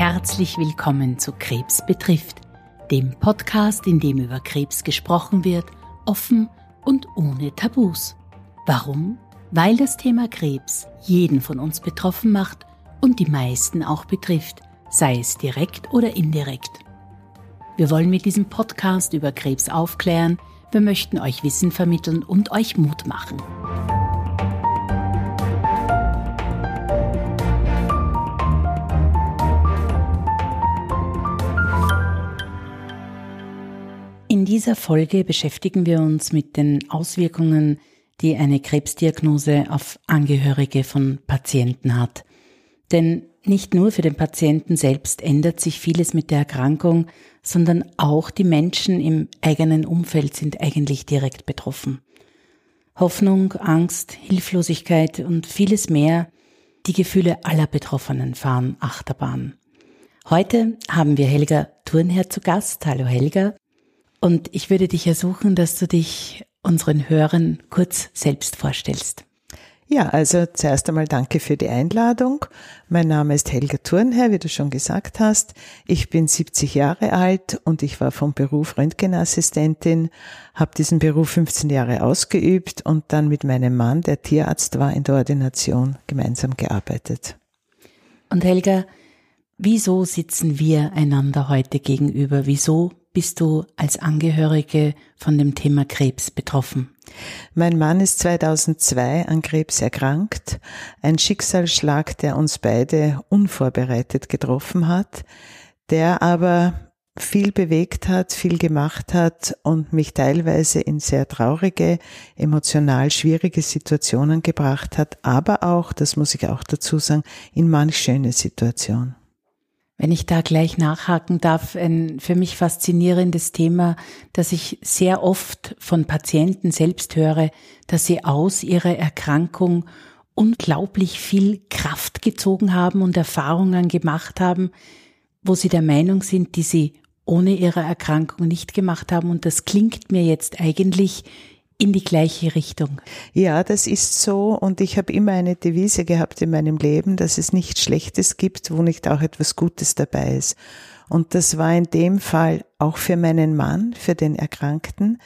Herzlich willkommen zu Krebs betrifft, dem Podcast, in dem über Krebs gesprochen wird, offen und ohne Tabus. Warum? Weil das Thema Krebs jeden von uns betroffen macht und die meisten auch betrifft, sei es direkt oder indirekt. Wir wollen mit diesem Podcast über Krebs aufklären, wir möchten euch Wissen vermitteln und euch Mut machen. In dieser Folge beschäftigen wir uns mit den Auswirkungen, die eine Krebsdiagnose auf Angehörige von Patienten hat. Denn nicht nur für den Patienten selbst ändert sich vieles mit der Erkrankung, sondern auch die Menschen im eigenen Umfeld sind eigentlich direkt betroffen. Hoffnung, Angst, Hilflosigkeit und vieles mehr, die Gefühle aller Betroffenen fahren Achterbahn. Heute haben wir Helga Thurnherr zu Gast. Hallo Helga. Und ich würde dich ersuchen, dass du dich unseren Hörern kurz selbst vorstellst. Ja, also zuerst einmal danke für die Einladung. Mein Name ist Helga Thurnherr, wie du schon gesagt hast. Ich bin 70 Jahre alt und ich war vom Beruf Röntgenassistentin, habe diesen Beruf 15 Jahre ausgeübt und dann mit meinem Mann, der Tierarzt war, in der Ordination gemeinsam gearbeitet. Und Helga, wieso sitzen wir einander heute gegenüber? Wieso bist du als Angehörige von dem Thema Krebs betroffen? Mein Mann ist 2002 an Krebs erkrankt. Ein Schicksalsschlag, der uns beide unvorbereitet getroffen hat, der aber viel bewegt hat, viel gemacht hat und mich teilweise in sehr traurige, emotional schwierige Situationen gebracht hat, aber auch, das muss ich auch dazu sagen, in manch schöne Situationen. Wenn ich da gleich nachhaken darf, ein für mich faszinierendes Thema, das ich sehr oft von Patienten selbst höre, dass sie aus ihrer Erkrankung unglaublich viel Kraft gezogen haben und Erfahrungen gemacht haben, wo sie der Meinung sind, die sie ohne ihre Erkrankung nicht gemacht haben. Und das klingt mir jetzt eigentlich in die gleiche Richtung. Ja, das ist so und ich habe immer eine Devise gehabt in meinem Leben, dass es nichts Schlechtes gibt, wo nicht auch etwas Gutes dabei ist. Und das war in dem Fall auch für meinen Mann, für den Erkrankten,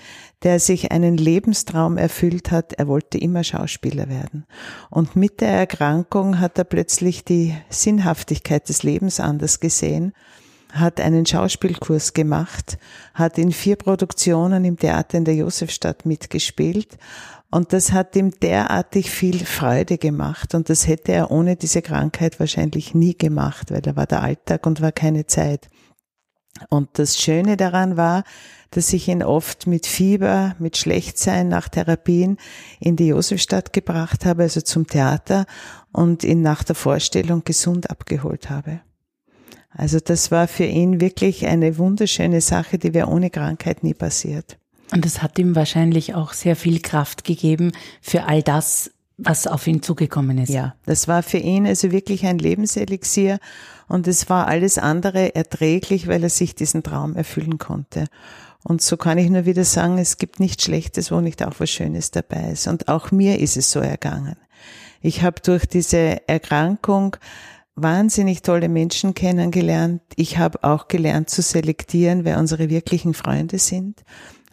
der sich einen Lebenstraum erfüllt hat. Er wollte immer Schauspieler werden. Und mit der Erkrankung hat er plötzlich die Sinnhaftigkeit des Lebens anders gesehen hat einen Schauspielkurs gemacht, hat in vier Produktionen im Theater in der Josefstadt mitgespielt und das hat ihm derartig viel Freude gemacht und das hätte er ohne diese Krankheit wahrscheinlich nie gemacht, weil da war der Alltag und war keine Zeit. Und das Schöne daran war, dass ich ihn oft mit Fieber, mit Schlechtsein nach Therapien in die Josefstadt gebracht habe, also zum Theater und ihn nach der Vorstellung gesund abgeholt habe. Also das war für ihn wirklich eine wunderschöne Sache, die wäre ohne Krankheit nie passiert. Und es hat ihm wahrscheinlich auch sehr viel Kraft gegeben für all das, was auf ihn zugekommen ist. Ja, das war für ihn also wirklich ein Lebenselixier und es war alles andere erträglich, weil er sich diesen Traum erfüllen konnte. Und so kann ich nur wieder sagen, es gibt nichts Schlechtes, wo nicht auch was Schönes dabei ist. Und auch mir ist es so ergangen. Ich habe durch diese Erkrankung wahnsinnig tolle Menschen kennengelernt. Ich habe auch gelernt zu selektieren, wer unsere wirklichen Freunde sind,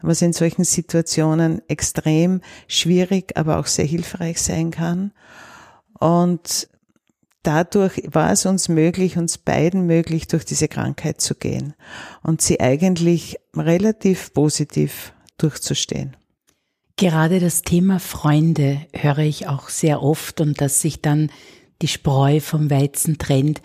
was in solchen Situationen extrem schwierig, aber auch sehr hilfreich sein kann. Und dadurch war es uns möglich, uns beiden möglich, durch diese Krankheit zu gehen und sie eigentlich relativ positiv durchzustehen. Gerade das Thema Freunde höre ich auch sehr oft und dass sich dann die Spreu vom Weizen trennt.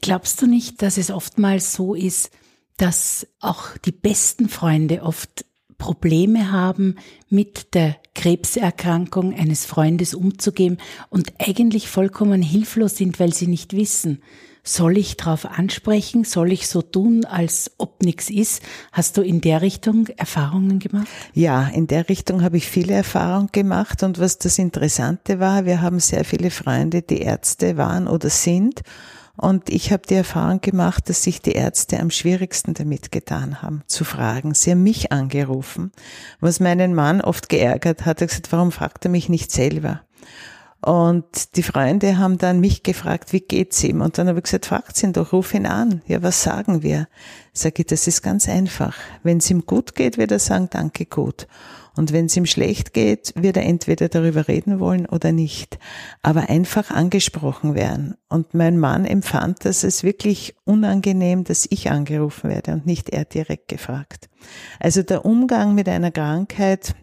Glaubst du nicht, dass es oftmals so ist, dass auch die besten Freunde oft Probleme haben, mit der Krebserkrankung eines Freundes umzugehen und eigentlich vollkommen hilflos sind, weil sie nicht wissen, soll ich darauf ansprechen? Soll ich so tun, als ob nichts ist? Hast du in der Richtung Erfahrungen gemacht? Ja, in der Richtung habe ich viele Erfahrungen gemacht. Und was das Interessante war, wir haben sehr viele Freunde, die Ärzte waren oder sind. Und ich habe die Erfahrung gemacht, dass sich die Ärzte am schwierigsten damit getan haben, zu fragen. Sie haben mich angerufen, was meinen Mann oft geärgert hat. Er gesagt, warum fragt er mich nicht selber? Und die Freunde haben dann mich gefragt, wie geht's ihm? Und dann habe ich gesagt, fragt ihn doch, ruf ihn an. Ja, was sagen wir? Sag ich, das ist ganz einfach. Wenn es ihm gut geht, wird er sagen, danke gut. Und wenn es ihm schlecht geht, wird er entweder darüber reden wollen oder nicht. Aber einfach angesprochen werden. Und mein Mann empfand das als wirklich unangenehm, dass ich angerufen werde und nicht er direkt gefragt. Also der Umgang mit einer Krankheit,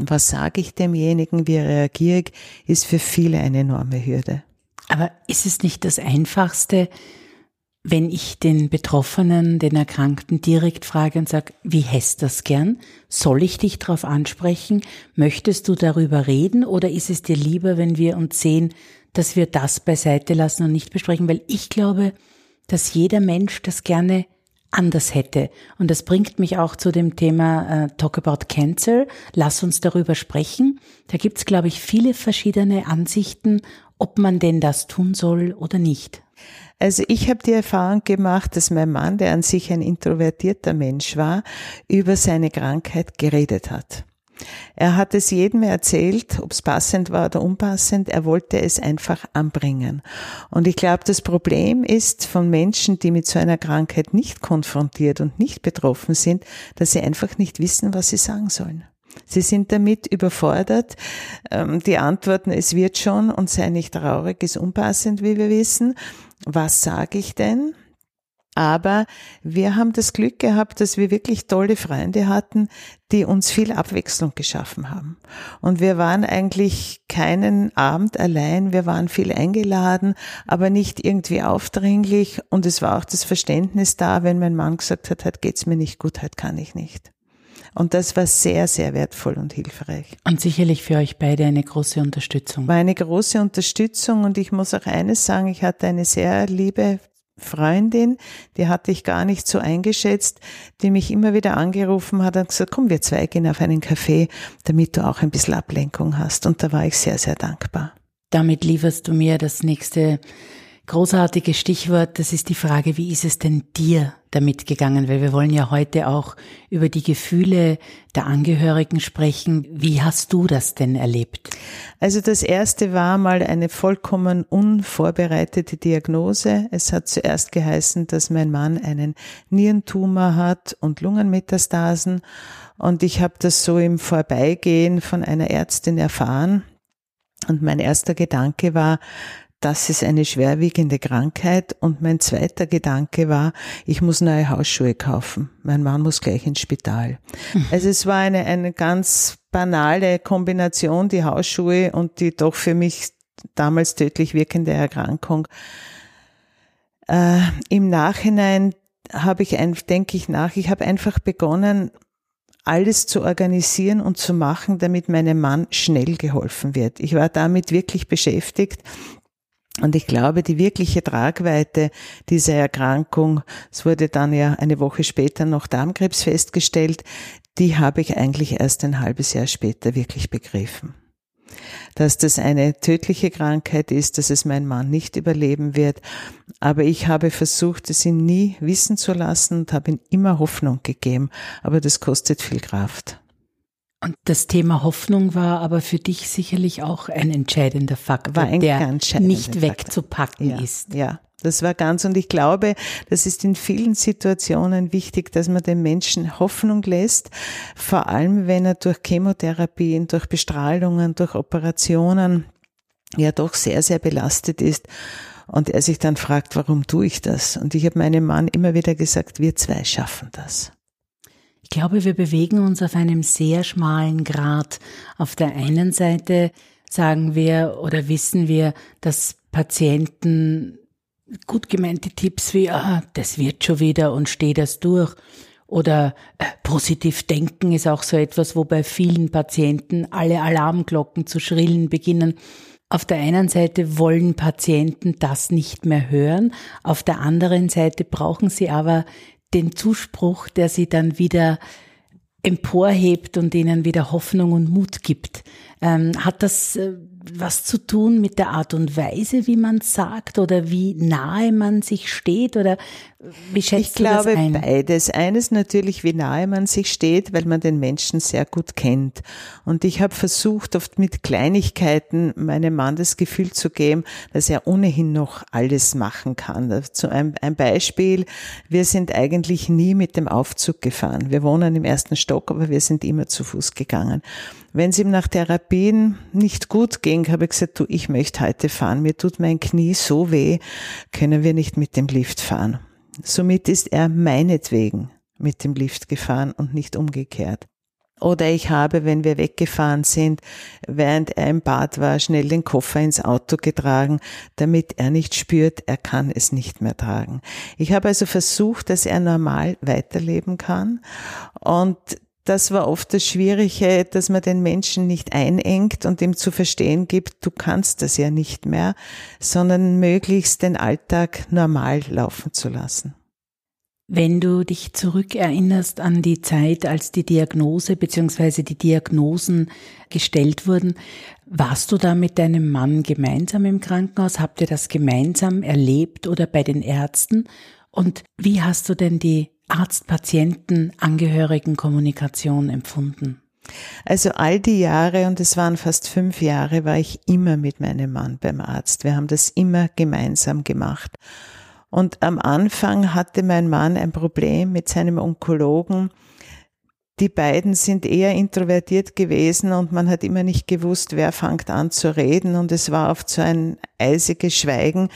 was sage ich demjenigen, wie reagiere ich, ist für viele eine enorme Hürde. Aber ist es nicht das Einfachste, wenn ich den Betroffenen, den Erkrankten direkt frage und sage, wie du das gern? Soll ich dich darauf ansprechen? Möchtest du darüber reden oder ist es dir lieber, wenn wir uns sehen, dass wir das beiseite lassen und nicht besprechen? Weil ich glaube, dass jeder Mensch das gerne anders hätte. Und das bringt mich auch zu dem Thema äh, Talk About Cancer. Lass uns darüber sprechen. Da gibt's, glaube ich, viele verschiedene Ansichten, ob man denn das tun soll oder nicht. Also ich habe die Erfahrung gemacht, dass mein Mann, der an sich ein introvertierter Mensch war, über seine Krankheit geredet hat. Er hat es jedem erzählt, ob es passend war oder unpassend, er wollte es einfach anbringen. Und ich glaube, das Problem ist von Menschen, die mit so einer Krankheit nicht konfrontiert und nicht betroffen sind, dass sie einfach nicht wissen, was sie sagen sollen. Sie sind damit überfordert. Ähm, die antworten, es wird schon und sei nicht traurig, ist unpassend, wie wir wissen. Was sage ich denn? Aber wir haben das Glück gehabt, dass wir wirklich tolle Freunde hatten, die uns viel Abwechslung geschaffen haben. Und wir waren eigentlich keinen Abend allein, wir waren viel eingeladen, aber nicht irgendwie aufdringlich. Und es war auch das Verständnis da, wenn mein Mann gesagt hat, heute geht's mir nicht gut, heute kann ich nicht. Und das war sehr, sehr wertvoll und hilfreich. Und sicherlich für euch beide eine große Unterstützung. War eine große Unterstützung und ich muss auch eines sagen, ich hatte eine sehr liebe Freundin, die hatte ich gar nicht so eingeschätzt, die mich immer wieder angerufen hat und gesagt, komm, wir zwei gehen auf einen Café, damit du auch ein bisschen Ablenkung hast. Und da war ich sehr, sehr dankbar. Damit lieferst du mir das nächste großartige Stichwort, das ist die Frage, wie ist es denn dir damit gegangen? Weil wir wollen ja heute auch über die Gefühle der Angehörigen sprechen. Wie hast du das denn erlebt? Also das erste war mal eine vollkommen unvorbereitete Diagnose. Es hat zuerst geheißen, dass mein Mann einen Nierentumor hat und Lungenmetastasen. Und ich habe das so im Vorbeigehen von einer Ärztin erfahren. Und mein erster Gedanke war, das ist eine schwerwiegende Krankheit. Und mein zweiter Gedanke war, ich muss neue Hausschuhe kaufen. Mein Mann muss gleich ins Spital. Also es war eine, eine ganz banale Kombination, die Hausschuhe und die doch für mich damals tödlich wirkende Erkrankung. Äh, Im Nachhinein habe ich, ein, denke ich nach, ich habe einfach begonnen, alles zu organisieren und zu machen, damit meinem Mann schnell geholfen wird. Ich war damit wirklich beschäftigt, und ich glaube, die wirkliche Tragweite dieser Erkrankung, es wurde dann ja eine Woche später noch Darmkrebs festgestellt, die habe ich eigentlich erst ein halbes Jahr später wirklich begriffen. Dass das eine tödliche Krankheit ist, dass es mein Mann nicht überleben wird. Aber ich habe versucht, es ihn nie wissen zu lassen und habe ihm immer Hoffnung gegeben. Aber das kostet viel Kraft. Und das Thema Hoffnung war aber für dich sicherlich auch ein entscheidender Faktor, war ein der nicht wegzupacken ja, ist. Ja, das war ganz, und ich glaube, das ist in vielen Situationen wichtig, dass man den Menschen Hoffnung lässt, vor allem wenn er durch Chemotherapien, durch Bestrahlungen, durch Operationen ja doch sehr, sehr belastet ist. Und er sich dann fragt, warum tue ich das? Und ich habe meinem Mann immer wieder gesagt, wir zwei schaffen das. Ich glaube, wir bewegen uns auf einem sehr schmalen Grad. Auf der einen Seite sagen wir oder wissen wir, dass Patienten gut gemeinte Tipps wie, ah, das wird schon wieder und steh das durch. Oder äh, positiv denken ist auch so etwas, wo bei vielen Patienten alle Alarmglocken zu schrillen beginnen. Auf der einen Seite wollen Patienten das nicht mehr hören, auf der anderen Seite brauchen sie aber den Zuspruch, der sie dann wieder emporhebt und ihnen wieder Hoffnung und Mut gibt. Ähm, hat das äh, was zu tun mit der Art und Weise, wie man sagt oder wie nahe man sich steht oder wie schätzt ich glaube, ein? beides. Eines natürlich, wie nahe man sich steht, weil man den Menschen sehr gut kennt. Und ich habe versucht, oft mit Kleinigkeiten meinem Mann das Gefühl zu geben, dass er ohnehin noch alles machen kann. Zu einem, ein Beispiel, wir sind eigentlich nie mit dem Aufzug gefahren. Wir wohnen im ersten Stock, aber wir sind immer zu Fuß gegangen. Wenn es ihm nach Therapien nicht gut ging, habe ich gesagt, du, ich möchte heute fahren. Mir tut mein Knie so weh, können wir nicht mit dem Lift fahren. Somit ist er meinetwegen mit dem Lift gefahren und nicht umgekehrt. Oder ich habe, wenn wir weggefahren sind, während er im Bad war, schnell den Koffer ins Auto getragen, damit er nicht spürt, er kann es nicht mehr tragen. Ich habe also versucht, dass er normal weiterleben kann. Und das war oft das Schwierige, dass man den Menschen nicht einengt und ihm zu verstehen gibt, du kannst das ja nicht mehr, sondern möglichst den Alltag normal laufen zu lassen. Wenn du dich zurückerinnerst an die Zeit, als die Diagnose bzw. die Diagnosen gestellt wurden, warst du da mit deinem Mann gemeinsam im Krankenhaus? Habt ihr das gemeinsam erlebt oder bei den Ärzten? Und wie hast du denn die Arzt-Patienten-Angehörigen-Kommunikation empfunden? Also all die Jahre, und es waren fast fünf Jahre, war ich immer mit meinem Mann beim Arzt. Wir haben das immer gemeinsam gemacht. Und am Anfang hatte mein Mann ein Problem mit seinem Onkologen. Die beiden sind eher introvertiert gewesen und man hat immer nicht gewusst, wer fängt an zu reden. Und es war oft so ein eisiges Schweigen,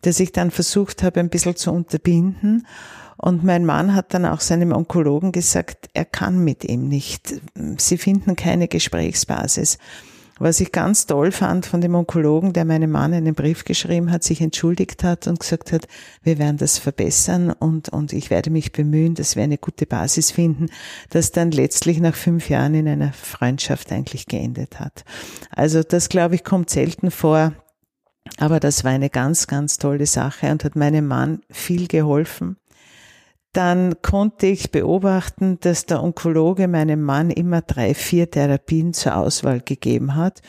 das ich dann versucht habe, ein bisschen zu unterbinden. Und mein Mann hat dann auch seinem Onkologen gesagt, er kann mit ihm nicht. Sie finden keine Gesprächsbasis. Was ich ganz toll fand von dem Onkologen, der meinem Mann einen Brief geschrieben hat, sich entschuldigt hat und gesagt hat, wir werden das verbessern und, und ich werde mich bemühen, dass wir eine gute Basis finden, das dann letztlich nach fünf Jahren in einer Freundschaft eigentlich geendet hat. Also das, glaube ich, kommt selten vor. Aber das war eine ganz, ganz tolle Sache und hat meinem Mann viel geholfen dann konnte ich beobachten, dass der Onkologe meinem Mann immer drei, vier Therapien zur Auswahl gegeben hat,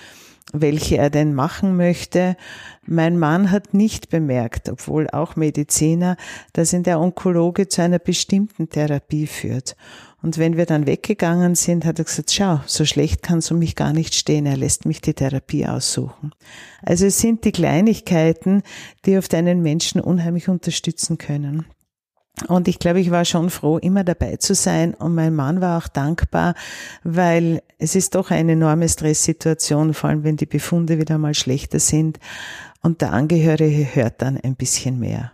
welche er denn machen möchte. Mein Mann hat nicht bemerkt, obwohl auch Mediziner, dass ihn der Onkologe zu einer bestimmten Therapie führt. Und wenn wir dann weggegangen sind, hat er gesagt, schau, so schlecht kannst du mich gar nicht stehen. Er lässt mich die Therapie aussuchen. Also es sind die Kleinigkeiten, die oft einen Menschen unheimlich unterstützen können. Und ich glaube, ich war schon froh, immer dabei zu sein. Und mein Mann war auch dankbar, weil es ist doch eine enorme Stresssituation, vor allem wenn die Befunde wieder mal schlechter sind. Und der Angehörige hört dann ein bisschen mehr.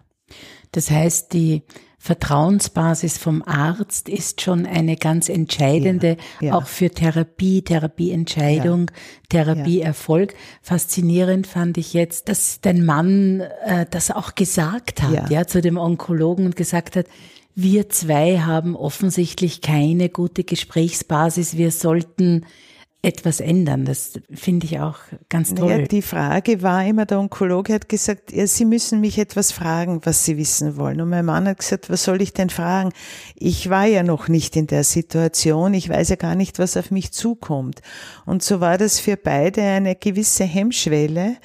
Das heißt, die Vertrauensbasis vom Arzt ist schon eine ganz entscheidende, ja, ja. auch für Therapie, Therapieentscheidung, ja, Therapieerfolg. Faszinierend fand ich jetzt, dass dein Mann äh, das auch gesagt hat, ja. zu dem Onkologen und gesagt hat, wir zwei haben offensichtlich keine gute Gesprächsbasis. Wir sollten etwas ändern. Das finde ich auch ganz toll. Ja, die Frage war immer, der Onkologe hat gesagt, ja, Sie müssen mich etwas fragen, was Sie wissen wollen. Und mein Mann hat gesagt, was soll ich denn fragen? Ich war ja noch nicht in der Situation. Ich weiß ja gar nicht, was auf mich zukommt. Und so war das für beide eine gewisse Hemmschwelle.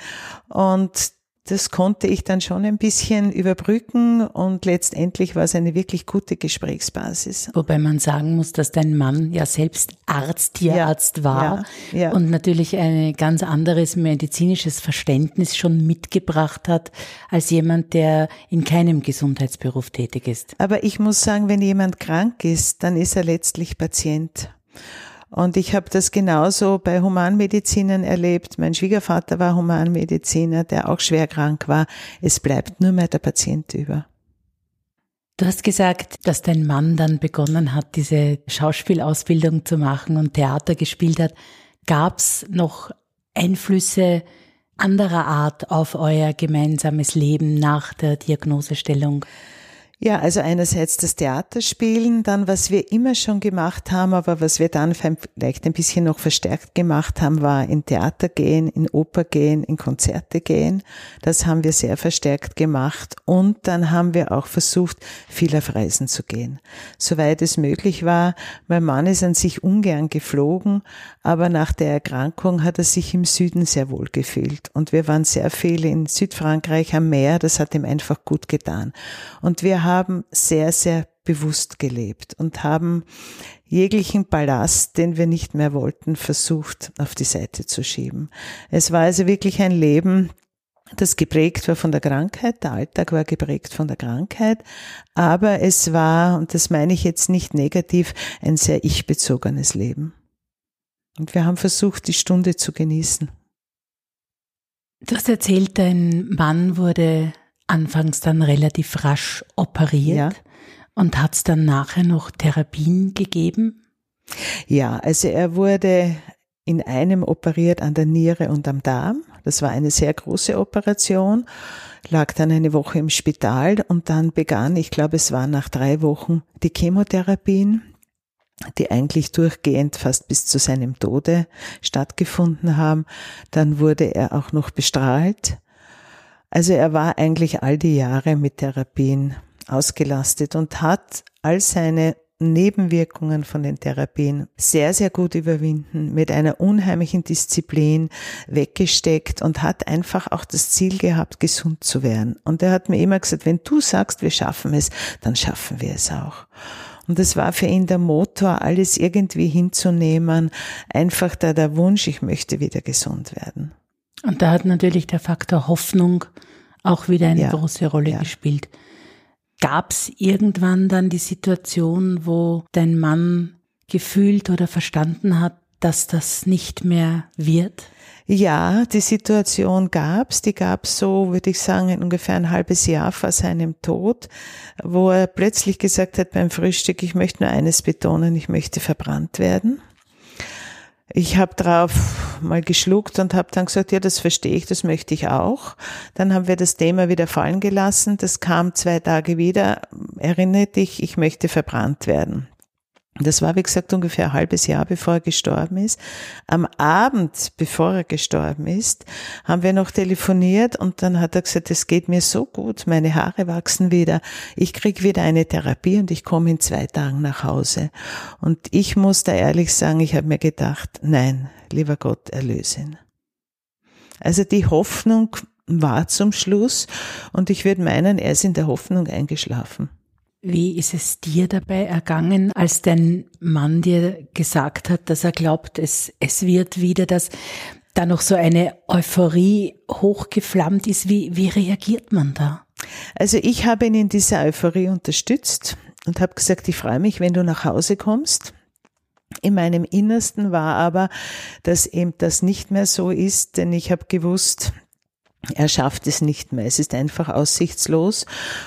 Und das konnte ich dann schon ein bisschen überbrücken und letztendlich war es eine wirklich gute Gesprächsbasis. Wobei man sagen muss, dass dein Mann ja selbst Arzt, Tierarzt ja, war ja, ja. und natürlich ein ganz anderes medizinisches Verständnis schon mitgebracht hat als jemand, der in keinem Gesundheitsberuf tätig ist. Aber ich muss sagen, wenn jemand krank ist, dann ist er letztlich Patient. Und ich habe das genauso bei Humanmedizinern erlebt. Mein Schwiegervater war Humanmediziner, der auch schwer krank war. Es bleibt nur mehr der Patient über. Du hast gesagt, dass dein Mann dann begonnen hat, diese Schauspielausbildung zu machen und Theater gespielt hat. Gab es noch Einflüsse anderer Art auf euer gemeinsames Leben nach der Diagnosestellung? Ja, also einerseits das Theaterspielen, dann was wir immer schon gemacht haben, aber was wir dann vielleicht ein bisschen noch verstärkt gemacht haben, war in Theater gehen, in Oper gehen, in Konzerte gehen. Das haben wir sehr verstärkt gemacht und dann haben wir auch versucht, viel auf Reisen zu gehen. Soweit es möglich war. Mein Mann ist an sich ungern geflogen, aber nach der Erkrankung hat er sich im Süden sehr wohl gefühlt und wir waren sehr viel in Südfrankreich am Meer, das hat ihm einfach gut getan. Und wir haben haben sehr, sehr bewusst gelebt und haben jeglichen Ballast, den wir nicht mehr wollten, versucht auf die Seite zu schieben. Es war also wirklich ein Leben, das geprägt war von der Krankheit, der Alltag war geprägt von der Krankheit, aber es war, und das meine ich jetzt nicht negativ, ein sehr ich-bezogenes Leben. Und wir haben versucht, die Stunde zu genießen. Du hast erzählt, dein Mann wurde anfangs dann relativ rasch operiert. Ja. Und hat es dann nachher noch Therapien gegeben? Ja, also er wurde in einem operiert an der Niere und am Darm. Das war eine sehr große Operation, lag dann eine Woche im Spital und dann begann, ich glaube es war nach drei Wochen, die Chemotherapien, die eigentlich durchgehend fast bis zu seinem Tode stattgefunden haben. Dann wurde er auch noch bestrahlt also er war eigentlich all die Jahre mit Therapien ausgelastet und hat all seine Nebenwirkungen von den Therapien sehr, sehr gut überwinden, mit einer unheimlichen Disziplin weggesteckt und hat einfach auch das Ziel gehabt, gesund zu werden. Und er hat mir immer gesagt, wenn du sagst, wir schaffen es, dann schaffen wir es auch. Und das war für ihn der Motor, alles irgendwie hinzunehmen, einfach da der Wunsch, ich möchte wieder gesund werden. Und da hat natürlich der Faktor Hoffnung auch wieder eine ja, große Rolle ja. gespielt. Gab es irgendwann dann die Situation, wo dein Mann gefühlt oder verstanden hat, dass das nicht mehr wird? Ja, die Situation gab's. Die gab's so, würde ich sagen, ungefähr ein halbes Jahr vor seinem Tod, wo er plötzlich gesagt hat beim Frühstück, ich möchte nur eines betonen, ich möchte verbrannt werden. Ich habe drauf mal geschluckt und habe dann gesagt, ja, das verstehe ich, das möchte ich auch. Dann haben wir das Thema wieder fallen gelassen. Das kam zwei Tage wieder. Erinnere dich, ich möchte verbrannt werden. Das war, wie gesagt, ungefähr ein halbes Jahr, bevor er gestorben ist. Am Abend, bevor er gestorben ist, haben wir noch telefoniert und dann hat er gesagt, es geht mir so gut, meine Haare wachsen wieder, ich krieg wieder eine Therapie und ich komme in zwei Tagen nach Hause. Und ich muss da ehrlich sagen, ich habe mir gedacht, nein, lieber Gott, erlöse ihn. Also die Hoffnung war zum Schluss und ich würde meinen, er ist in der Hoffnung eingeschlafen. Wie ist es dir dabei ergangen, als dein Mann dir gesagt hat, dass er glaubt, es, es wird wieder, dass da noch so eine Euphorie hochgeflammt ist? Wie, wie reagiert man da? Also ich habe ihn in dieser Euphorie unterstützt und habe gesagt, ich freue mich, wenn du nach Hause kommst. In meinem Innersten war aber, dass eben das nicht mehr so ist, denn ich habe gewusst, er schafft es nicht mehr. Es ist einfach aussichtslos.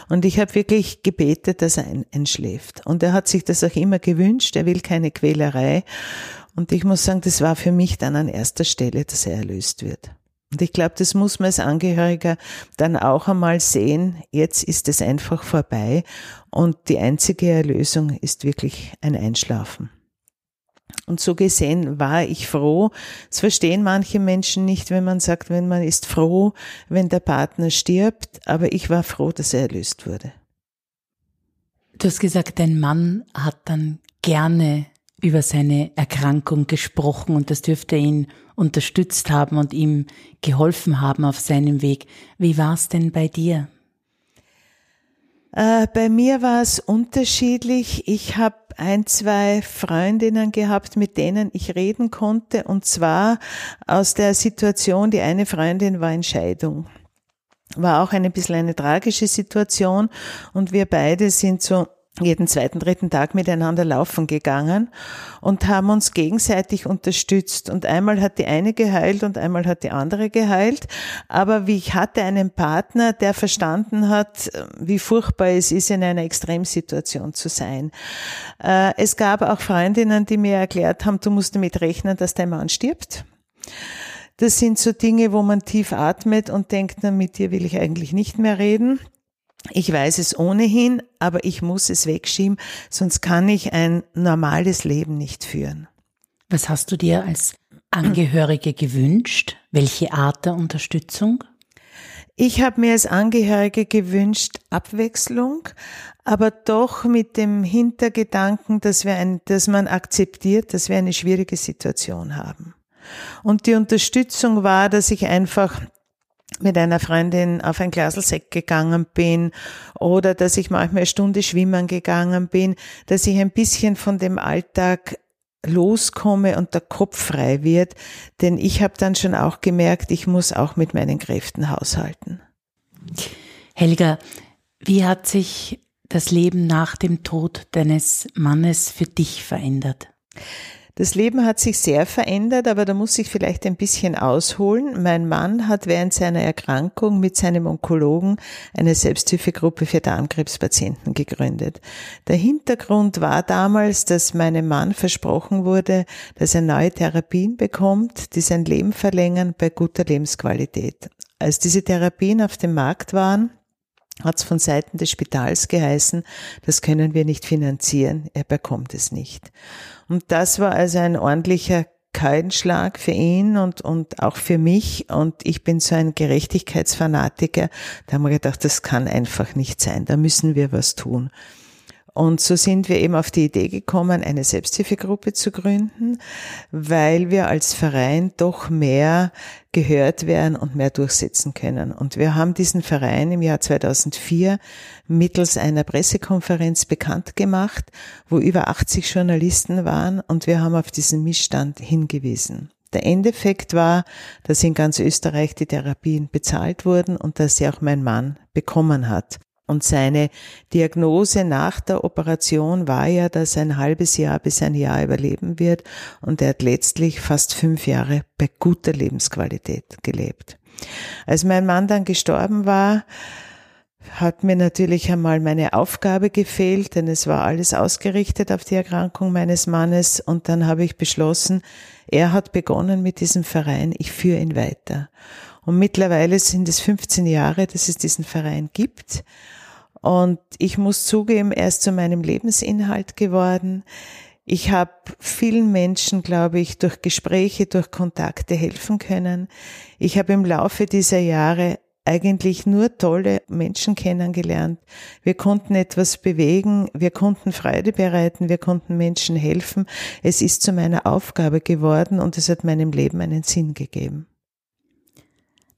Und ich habe wirklich gebetet, dass er einschläft. Und er hat sich das auch immer gewünscht. Er will keine Quälerei. Und ich muss sagen, das war für mich dann an erster Stelle, dass er erlöst wird. Und ich glaube, das muss man als Angehöriger dann auch einmal sehen. Jetzt ist es einfach vorbei. Und die einzige Erlösung ist wirklich ein Einschlafen. Und so gesehen war ich froh. Es verstehen manche Menschen nicht, wenn man sagt, wenn man ist froh, wenn der Partner stirbt, aber ich war froh, dass er erlöst wurde. Du hast gesagt, dein Mann hat dann gerne über seine Erkrankung gesprochen und das dürfte ihn unterstützt haben und ihm geholfen haben auf seinem Weg. Wie war es denn bei dir? Äh, bei mir war es unterschiedlich. Ich habe ein, zwei Freundinnen gehabt, mit denen ich reden konnte, und zwar aus der Situation, die eine Freundin war in Scheidung. War auch ein bisschen eine tragische Situation und wir beide sind so jeden zweiten, dritten Tag miteinander laufen gegangen und haben uns gegenseitig unterstützt. Und einmal hat die eine geheilt und einmal hat die andere geheilt. Aber wie ich hatte einen Partner, der verstanden hat, wie furchtbar es ist, in einer Extremsituation zu sein. Äh, es gab auch Freundinnen, die mir erklärt haben, du musst damit rechnen, dass dein Mann stirbt. Das sind so Dinge, wo man tief atmet und denkt, na, mit dir will ich eigentlich nicht mehr reden. Ich weiß es ohnehin, aber ich muss es wegschieben, sonst kann ich ein normales Leben nicht führen. Was hast du dir als Angehörige gewünscht? Welche Art der Unterstützung? Ich habe mir als Angehörige gewünscht Abwechslung, aber doch mit dem Hintergedanken, dass wir ein, dass man akzeptiert, dass wir eine schwierige Situation haben. Und die Unterstützung war, dass ich einfach mit einer Freundin auf ein Glas Sekt gegangen bin oder dass ich manchmal eine Stunde schwimmen gegangen bin, dass ich ein bisschen von dem Alltag loskomme und der Kopf frei wird, denn ich habe dann schon auch gemerkt, ich muss auch mit meinen Kräften haushalten. Helga, wie hat sich das Leben nach dem Tod deines Mannes für dich verändert? Das Leben hat sich sehr verändert, aber da muss ich vielleicht ein bisschen ausholen. Mein Mann hat während seiner Erkrankung mit seinem Onkologen eine Selbsthilfegruppe für Darmkrebspatienten gegründet. Der Hintergrund war damals, dass meinem Mann versprochen wurde, dass er neue Therapien bekommt, die sein Leben verlängern bei guter Lebensqualität. Als diese Therapien auf dem Markt waren, hat es von Seiten des Spitals geheißen, das können wir nicht finanzieren, er bekommt es nicht. Und das war also ein ordentlicher Keulenschlag für ihn und, und auch für mich. Und ich bin so ein Gerechtigkeitsfanatiker. Da haben wir gedacht, das kann einfach nicht sein. Da müssen wir was tun. Und so sind wir eben auf die Idee gekommen, eine Selbsthilfegruppe zu gründen, weil wir als Verein doch mehr gehört werden und mehr durchsetzen können. Und wir haben diesen Verein im Jahr 2004 mittels einer Pressekonferenz bekannt gemacht, wo über 80 Journalisten waren und wir haben auf diesen Missstand hingewiesen. Der Endeffekt war, dass in ganz Österreich die Therapien bezahlt wurden und dass sie auch mein Mann bekommen hat. Und seine Diagnose nach der Operation war ja, dass er ein halbes Jahr bis ein Jahr überleben wird. Und er hat letztlich fast fünf Jahre bei guter Lebensqualität gelebt. Als mein Mann dann gestorben war, hat mir natürlich einmal meine Aufgabe gefehlt, denn es war alles ausgerichtet auf die Erkrankung meines Mannes. Und dann habe ich beschlossen, er hat begonnen mit diesem Verein, ich führe ihn weiter. Und mittlerweile sind es 15 Jahre, dass es diesen Verein gibt. Und ich muss zugeben, er ist zu meinem Lebensinhalt geworden. Ich habe vielen Menschen, glaube ich, durch Gespräche, durch Kontakte helfen können. Ich habe im Laufe dieser Jahre eigentlich nur tolle Menschen kennengelernt. Wir konnten etwas bewegen, wir konnten Freude bereiten, wir konnten Menschen helfen. Es ist zu meiner Aufgabe geworden und es hat meinem Leben einen Sinn gegeben.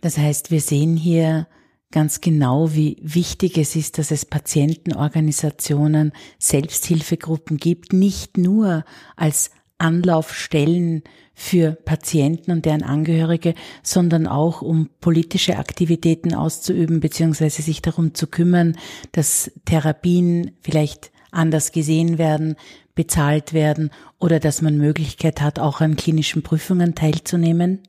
Das heißt, wir sehen hier ganz genau, wie wichtig es ist, dass es Patientenorganisationen, Selbsthilfegruppen gibt, nicht nur als Anlaufstellen für Patienten und deren Angehörige, sondern auch um politische Aktivitäten auszuüben, beziehungsweise sich darum zu kümmern, dass Therapien vielleicht anders gesehen werden, bezahlt werden oder dass man Möglichkeit hat, auch an klinischen Prüfungen teilzunehmen?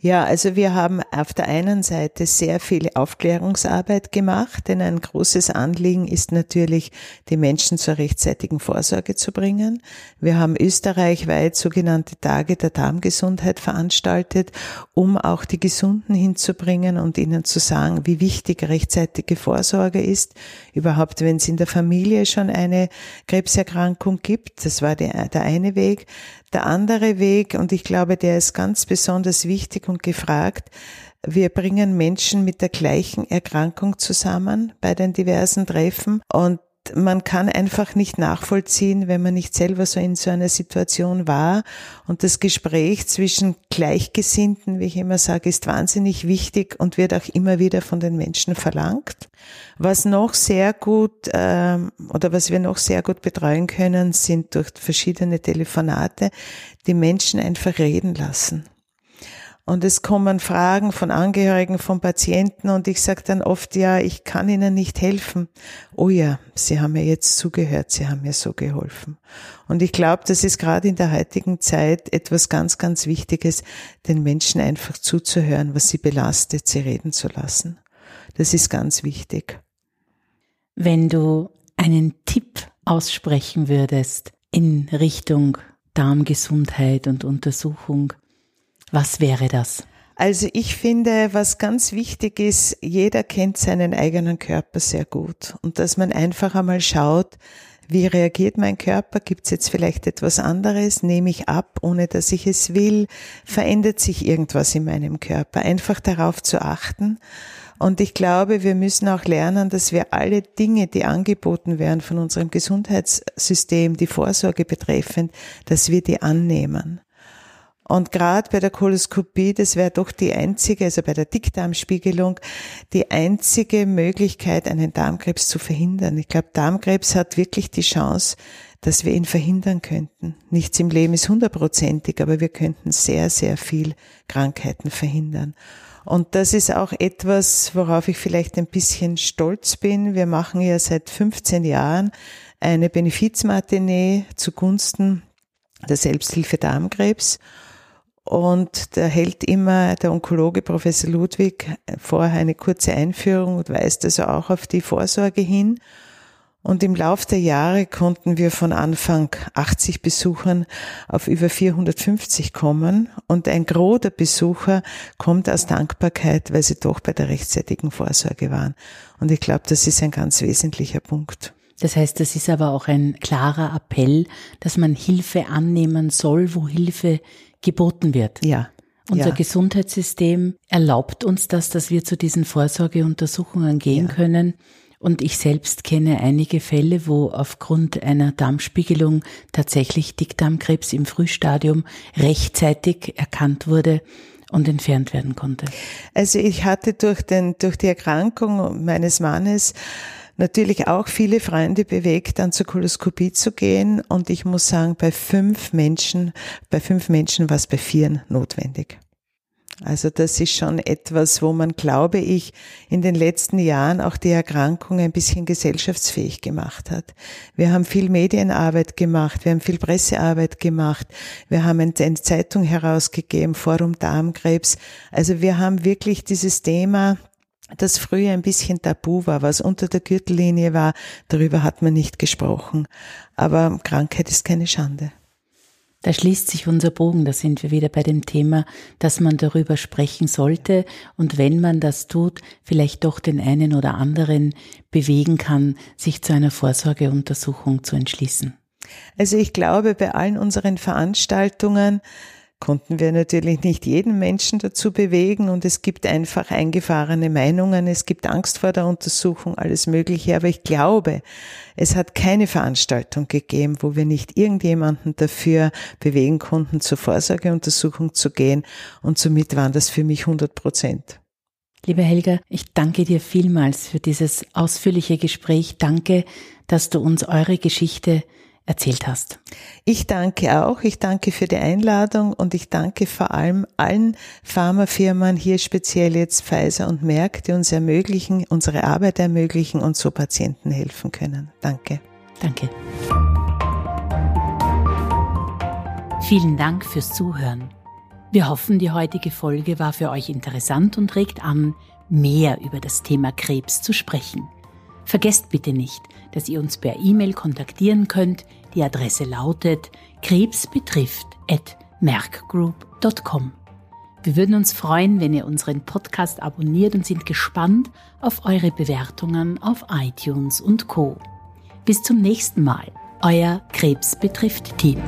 Ja, also wir haben auf der einen Seite sehr viel Aufklärungsarbeit gemacht, denn ein großes Anliegen ist natürlich, die Menschen zur rechtzeitigen Vorsorge zu bringen. Wir haben österreichweit sogenannte Tage der Darmgesundheit veranstaltet, um auch die Gesunden hinzubringen und ihnen zu sagen, wie wichtig rechtzeitige Vorsorge ist. Überhaupt, wenn es in der Familie schon eine Krebserkrankung gibt, das war der, eine Weg. Der andere Weg, und ich glaube, der ist ganz besonders wichtig und gefragt, wir bringen Menschen mit der gleichen Erkrankung zusammen bei den diversen Treffen und man kann einfach nicht nachvollziehen, wenn man nicht selber so in so einer Situation war. Und das Gespräch zwischen Gleichgesinnten, wie ich immer sage, ist wahnsinnig wichtig und wird auch immer wieder von den Menschen verlangt. Was noch sehr gut ähm, oder was wir noch sehr gut betreuen können, sind durch verschiedene Telefonate die Menschen einfach reden lassen. Und es kommen Fragen von Angehörigen, von Patienten und ich sage dann oft, ja, ich kann Ihnen nicht helfen. Oh ja, Sie haben mir jetzt zugehört, Sie haben mir so geholfen. Und ich glaube, das ist gerade in der heutigen Zeit etwas ganz, ganz Wichtiges, den Menschen einfach zuzuhören, was sie belastet, sie reden zu lassen. Das ist ganz wichtig. Wenn du einen Tipp aussprechen würdest in Richtung Darmgesundheit und Untersuchung, was wäre das? Also ich finde, was ganz wichtig ist, jeder kennt seinen eigenen Körper sehr gut und dass man einfach einmal schaut, wie reagiert mein Körper? Gibt es jetzt vielleicht etwas anderes? Nehme ich ab, ohne dass ich es will? Verändert sich irgendwas in meinem Körper? Einfach darauf zu achten. Und ich glaube, wir müssen auch lernen, dass wir alle Dinge, die angeboten werden von unserem Gesundheitssystem, die Vorsorge betreffend, dass wir die annehmen. Und gerade bei der Koloskopie, das wäre doch die einzige, also bei der Dickdarmspiegelung, die einzige Möglichkeit, einen Darmkrebs zu verhindern. Ich glaube, Darmkrebs hat wirklich die Chance, dass wir ihn verhindern könnten. Nichts im Leben ist hundertprozentig, aber wir könnten sehr, sehr viel Krankheiten verhindern. Und das ist auch etwas, worauf ich vielleicht ein bisschen stolz bin. Wir machen ja seit 15 Jahren eine Benefizmatinee zugunsten der Selbsthilfe Darmkrebs. Und da hält immer der Onkologe Professor Ludwig vorher eine kurze Einführung und weist also auch auf die Vorsorge hin. Und im Lauf der Jahre konnten wir von Anfang 80 Besuchern auf über 450 kommen. Und ein Gros der Besucher kommt aus Dankbarkeit, weil sie doch bei der rechtzeitigen Vorsorge waren. Und ich glaube, das ist ein ganz wesentlicher Punkt. Das heißt, das ist aber auch ein klarer Appell, dass man Hilfe annehmen soll, wo Hilfe geboten wird. Ja. Unser ja. Gesundheitssystem erlaubt uns das, dass wir zu diesen Vorsorgeuntersuchungen gehen ja. können. Und ich selbst kenne einige Fälle, wo aufgrund einer Darmspiegelung tatsächlich Dickdarmkrebs im Frühstadium rechtzeitig erkannt wurde und entfernt werden konnte. Also ich hatte durch den, durch die Erkrankung meines Mannes natürlich auch viele Freunde bewegt, dann zur Koloskopie zu gehen. Und ich muss sagen, bei fünf Menschen, bei fünf Menschen war es bei vieren notwendig. Also das ist schon etwas, wo man, glaube ich, in den letzten Jahren auch die Erkrankung ein bisschen gesellschaftsfähig gemacht hat. Wir haben viel Medienarbeit gemacht, wir haben viel Pressearbeit gemacht, wir haben eine Zeitung herausgegeben, Forum Darmkrebs. Also wir haben wirklich dieses Thema das früher ein bisschen tabu war, was unter der Gürtellinie war, darüber hat man nicht gesprochen. Aber Krankheit ist keine Schande. Da schließt sich unser Bogen, da sind wir wieder bei dem Thema, dass man darüber sprechen sollte und wenn man das tut, vielleicht doch den einen oder anderen bewegen kann, sich zu einer Vorsorgeuntersuchung zu entschließen. Also ich glaube, bei allen unseren Veranstaltungen konnten wir natürlich nicht jeden Menschen dazu bewegen und es gibt einfach eingefahrene Meinungen, es gibt Angst vor der Untersuchung, alles Mögliche, aber ich glaube, es hat keine Veranstaltung gegeben, wo wir nicht irgendjemanden dafür bewegen konnten, zur Vorsorgeuntersuchung zu gehen und somit waren das für mich 100 Prozent. Liebe Helga, ich danke dir vielmals für dieses ausführliche Gespräch. Danke, dass du uns eure Geschichte erzählt hast. Ich danke auch. Ich danke für die Einladung und ich danke vor allem allen Pharmafirmen, hier speziell jetzt Pfizer und Merck, die uns ermöglichen, unsere Arbeit ermöglichen und so Patienten helfen können. Danke. Danke. Vielen Dank fürs Zuhören. Wir hoffen, die heutige Folge war für euch interessant und regt an, mehr über das Thema Krebs zu sprechen. Vergesst bitte nicht, dass ihr uns per E-Mail kontaktieren könnt. Die Adresse lautet krebsbetrifft.merkgroup.com. Wir würden uns freuen, wenn ihr unseren Podcast abonniert und sind gespannt auf eure Bewertungen auf iTunes und Co. Bis zum nächsten Mal. Euer Krebs betrifft Team.